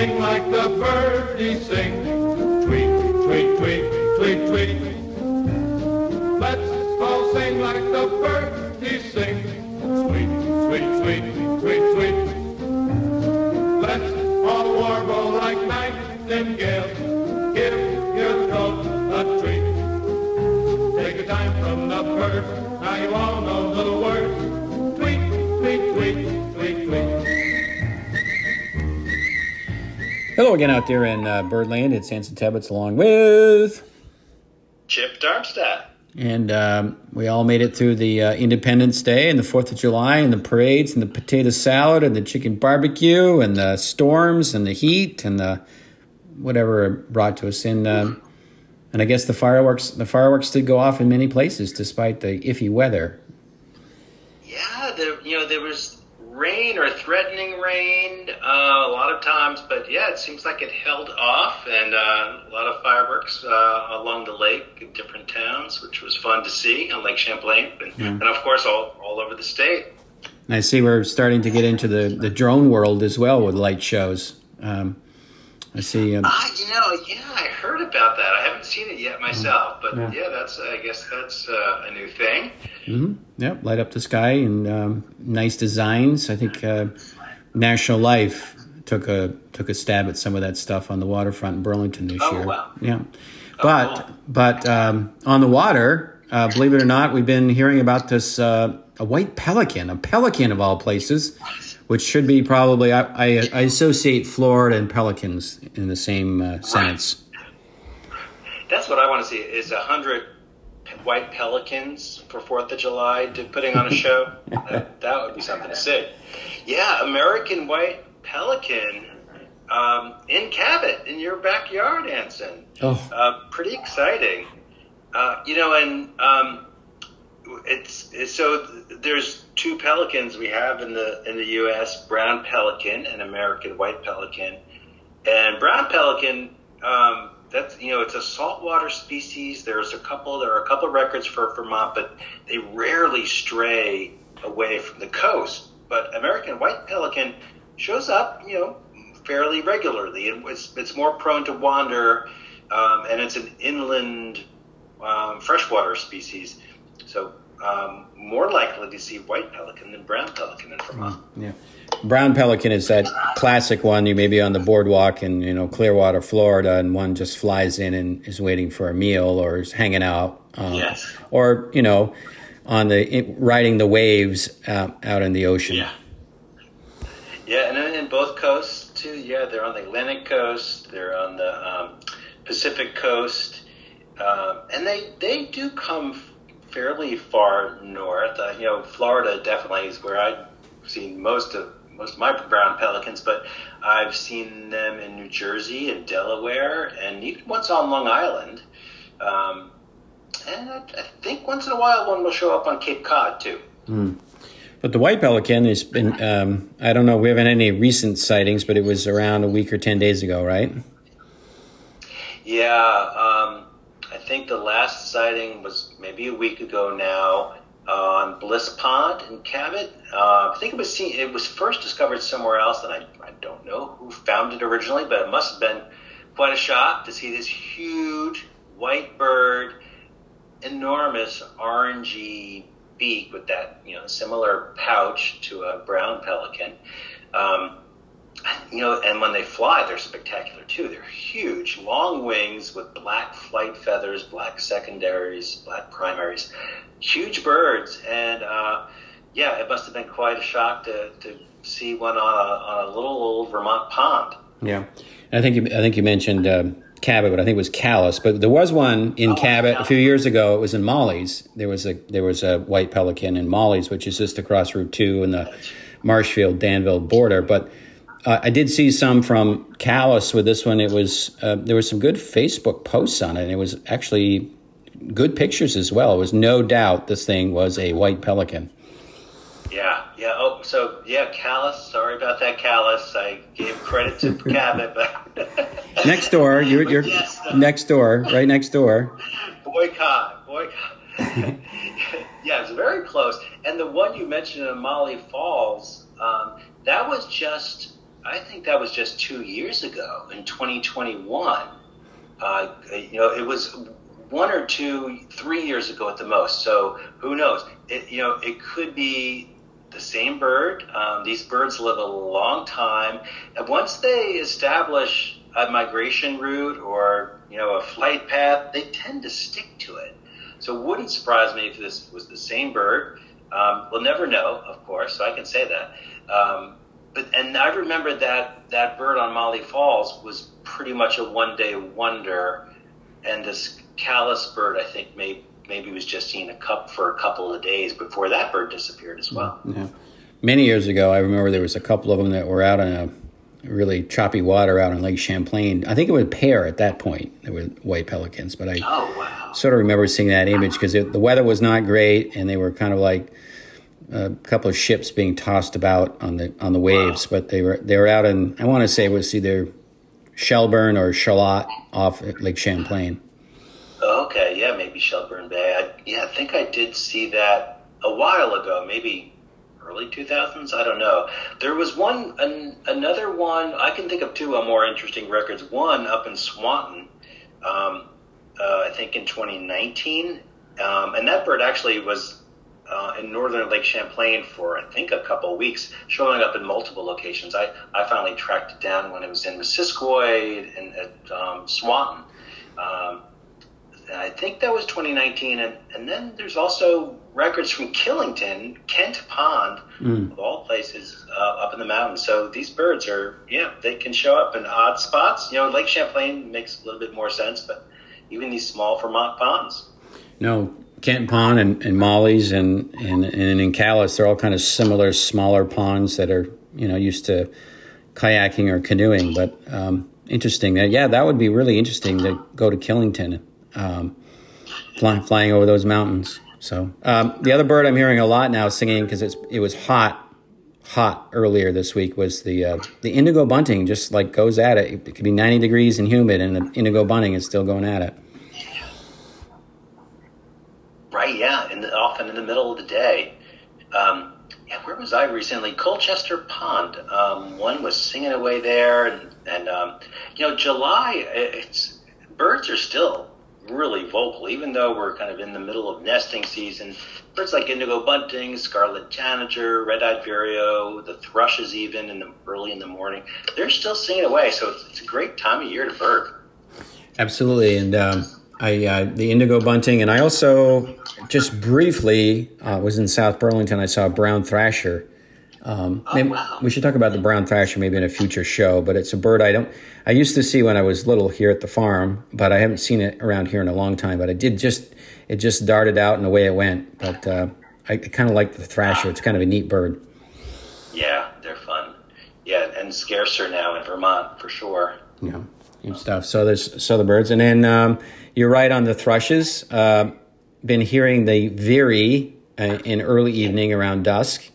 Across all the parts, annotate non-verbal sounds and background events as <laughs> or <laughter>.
sing like the birdies sing. Tweet, tweet, tweet, tweet, tweet. Let's all sing like the birdies sing. Sweet, sweet, sweet, sweet. Hello again out there in uh, Birdland. It's Anson Tebbetts along with. Chip Darmstadt. And um, we all made it through the uh, Independence Day and the 4th of July and the parades and the potato salad and the chicken barbecue and the storms and the heat and the whatever brought to us. And, uh, and I guess the fireworks the fireworks did go off in many places despite the iffy weather. Yeah, there, you know, there was rain or threatening rain uh, a lot of times, but yeah, it seems like it held off, and uh, a lot of fireworks uh, along the lake in different towns, which was fun to see on Lake Champlain, and, and of course all all over the state. And I see we're starting to get into the, the drone world as well with light shows. Um, I see. Um, Ah, you know, yeah, I heard about that. I haven't seen it yet myself, but Yeah. yeah, that's I guess that's uh, a new thing. hmm Yep, light up the sky and um, nice designs. I think uh, National Life took a took a stab at some of that stuff on the waterfront in Burlington this Oh, year. wow. Yeah, but cool. but um, on the water, uh, believe it or not, we've been hearing about this uh, a white pelican, a pelican of all places, which should be probably I, I, I associate Florida and pelicans in the same uh, sentence. That's what I want to see is a hundred white pelicans for Fourth of July to putting on a <laughs> show. that, that would be something to see. Yeah, American white pelican um, in Cabot in your backyard, Anson. Oh. Uh, pretty exciting. Uh, you know, and um, it's, it's so th- there's two pelicans we have in the in the U.S. brown pelican and American white pelican. And brown pelican, um, that's you know, it's a saltwater species. There's a couple. There are a couple of records for Vermont, but they rarely stray away from the coast. But American white pelican shows up, you know, fairly regularly. It, it's it's more prone to wander, um, and it's an inland um, freshwater species. So um, more likely to see white pelican than brown pelican in Vermont. Yeah. Brown pelican is that classic one. You may be on the boardwalk in you know Clearwater, Florida, and one just flies in and is waiting for a meal or is hanging out. Um, Yes. Or you know, on the riding the waves out, out in the ocean. Yeah. Yeah, and then in both coasts too. Yeah, they're on the Atlantic coast. They're on the um, Pacific coast, um, and they they do come fairly far north. Uh, you know, Florida definitely is where I've seen most of most of my brown pelicans, but I've seen them in New Jersey and Delaware, and even once on Long Island. Um, and I, I think once in a while one will show up on Cape Cod too. But the white pelican has been. Um, I don't know. We haven't had any recent sightings, but it was around a week or ten days ago, right? Yeah, I think the last sighting was maybe a week ago now on Bliss Pond in Cabot. Uh, I think it was seen, it was first discovered somewhere else, and I, I don't know who found it originally, but it must have been quite a shock to see this huge white bird, enormous orangey beak with that you know similar pouch to a brown pelican. Um, you know, and when they fly, they're spectacular too. They're huge, long wings with black flight feathers, black secondaries, black primaries, huge birds. And uh, yeah, it must have been quite a shock to, to see one on a, on a little old Vermont pond. Yeah, I think you, I think you mentioned um, Cabot, but I think it was Calais. But there was one in Oh, Cabot yeah. a few years ago. It was in Molly's. There was a there was a white pelican in Molly's, which is just across Route Two in the Marshfield Danville border. But uh, I did see some from Calais with this one. It was uh, there was some good Facebook posts on it, and it was actually good pictures as well. It was no doubt this thing was a white pelican. Yeah, yeah. Oh, so yeah, Calais. Sorry about that, Calais. I gave credit to <laughs> Cabot, but <laughs> Next door, <laughs> you're, you're Yes, uh, next door, right next door. boycott, boycott. yeah, it's very close. And the one you mentioned in Molly Falls, um, that was just I think that was just two years ago in 2021. Uh, you know, it was one or two, three years ago at the most. So who knows? It, you know, it could be the same bird. Um, these birds live a long time, and once they establish a migration route or you know a flight path, they tend to stick to it. So it wouldn't surprise me if this was the same bird. Um, we'll never know, of course, so I can say that. Um, but and I remember that that bird on Molly Falls was pretty much a one day wonder, and this Calais bird I think maybe maybe was just seen a cup for a couple of days before that bird disappeared as well. Mm, yeah. Many years ago, I remember there was a couple of them that were out on a really choppy water out on Lake Champlain. I think it was pair at that point. There were white pelicans, but I oh, wow. sort of remember seeing that image ah. because the weather was not great, and they were kind of like a couple of ships being tossed about on the on the waves. Wow. But they were they were out in I want to say it was either Shelburne or Charlotte off Lake Champlain. Okay, yeah, maybe Shelburne Bay. I, yeah, I think I did see that a while ago, maybe early 2000s. I don't know. There was one, an, another one. I can think of two more interesting records. One up in Swanton, um, uh, I think in 2019, um, and that bird actually was uh, in northern Lake Champlain for I think a couple of weeks, showing up in multiple locations. I, I finally tracked it down when it was in Missisquoi and at um, Swanton. Um, I think that was 2019, and, and then there's also records from Killington, Kent Pond, mm. of all places, uh, up in the mountains. So these birds are, yeah, they can show up in odd spots. You know, Lake Champlain makes a little bit more sense, but even these small Vermont ponds. No, Kent Pond and, and Molly's and, and, and in Calais, they're all kind of similar, smaller ponds that are, you know, used to kayaking or canoeing. But um, interesting. Uh, yeah, that would be really interesting to go to Killington um, fly, flying over those mountains. So um, the other bird I'm hearing a lot now singing because it was hot, hot earlier this week was the uh, the indigo bunting. Just like goes at it. It could be 90 degrees and humid, and the indigo bunting is still going at it. Right. Yeah. The, often in the middle of the day. Um, yeah, where was I recently? Colchester Pond. Um, one was singing away there, and, and um, you know, July. It's birds are still really vocal, even though we're kind of in the middle of nesting season. Birds like indigo bunting, scarlet tanager, red-eyed vireo, the thrushes, even in the early in the morning, they're still singing away. So it's, it's a great time of year to bird. Absolutely, and um, I uh, the indigo bunting, and I also just briefly uh, was in South Burlington. I saw a brown thrasher um, oh, wow. We should talk about the brown thrasher maybe in a future show, but it's a bird I don't. I used to see when I was little here at the farm, but I haven't seen it around here in a long time. But I did just it just darted out and away it went. But uh, I, I kind of like the thrasher. It's kind of a neat bird. Yeah, they're fun. Yeah, and scarcer now in Vermont for sure. Yeah, neat stuff. So there's so the birds, and then um, you're right on the thrushes. Uh, been hearing the veery uh, in early evening around dusk.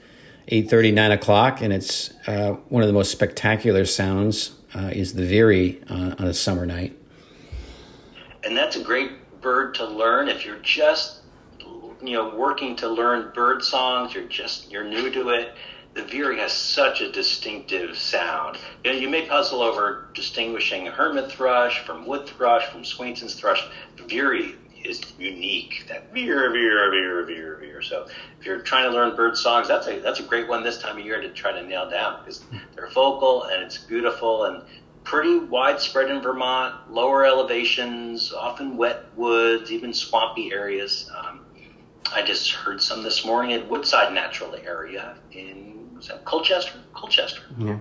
8.30, 9 o'clock, and it's uh, one of the most spectacular sounds uh, is the veery uh, on a summer night. And that's a great bird to learn if you're just, you know, working to learn bird songs. You're just you're new to it. The veery has such a distinctive sound. You know, you may puzzle over distinguishing hermit thrush from wood thrush from Swainson's thrush. The veery is unique. That veer, veer, veer, veer, veer. So if you're trying to learn bird songs, that's a that's a great one this time of year to try to nail down because they're vocal and it's beautiful and pretty widespread in Vermont. Lower elevations, often wet woods, even swampy areas. Um, I just heard some this morning at Woodside Natural Area in that Colchester? Colchester. Yeah,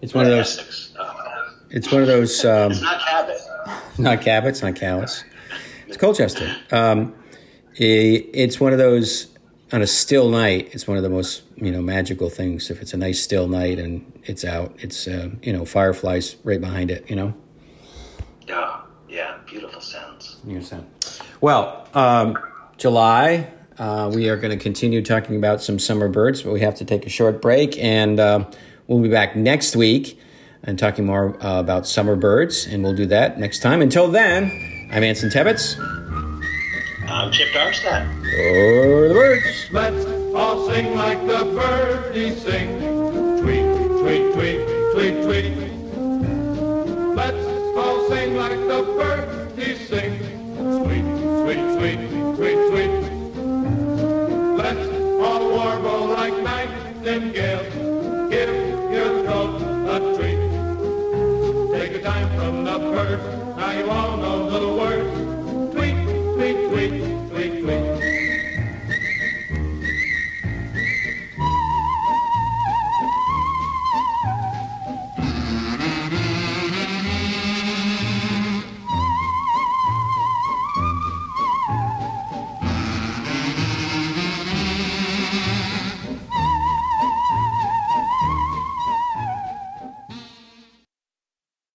it's one of those. Uh, it's one of those. Um, it's not Cabot. <laughs> Not Cabot. It's not Calais. It's Colchester. Um, it's one of those on a still night. It's one of the most you know magical things. If it's a nice still night and it's out, it's uh, you know fireflies right behind it. You know. Yeah, yeah, beautiful sounds. Beautiful sound. Well, um, July. Uh, we are going to continue talking about some summer birds, but we have to take a short break, and uh, we'll be back next week and talking more uh, about summer birds, and we'll do that next time. Until then. I'm Anson Tebbetts. I'm Chip Darmstadt. Or the birds. Let's all sing like the birdies sing. Tweet, tweet, tweet, tweet. tweet, tweet. Let's all sing like the birdies sing. Sweet,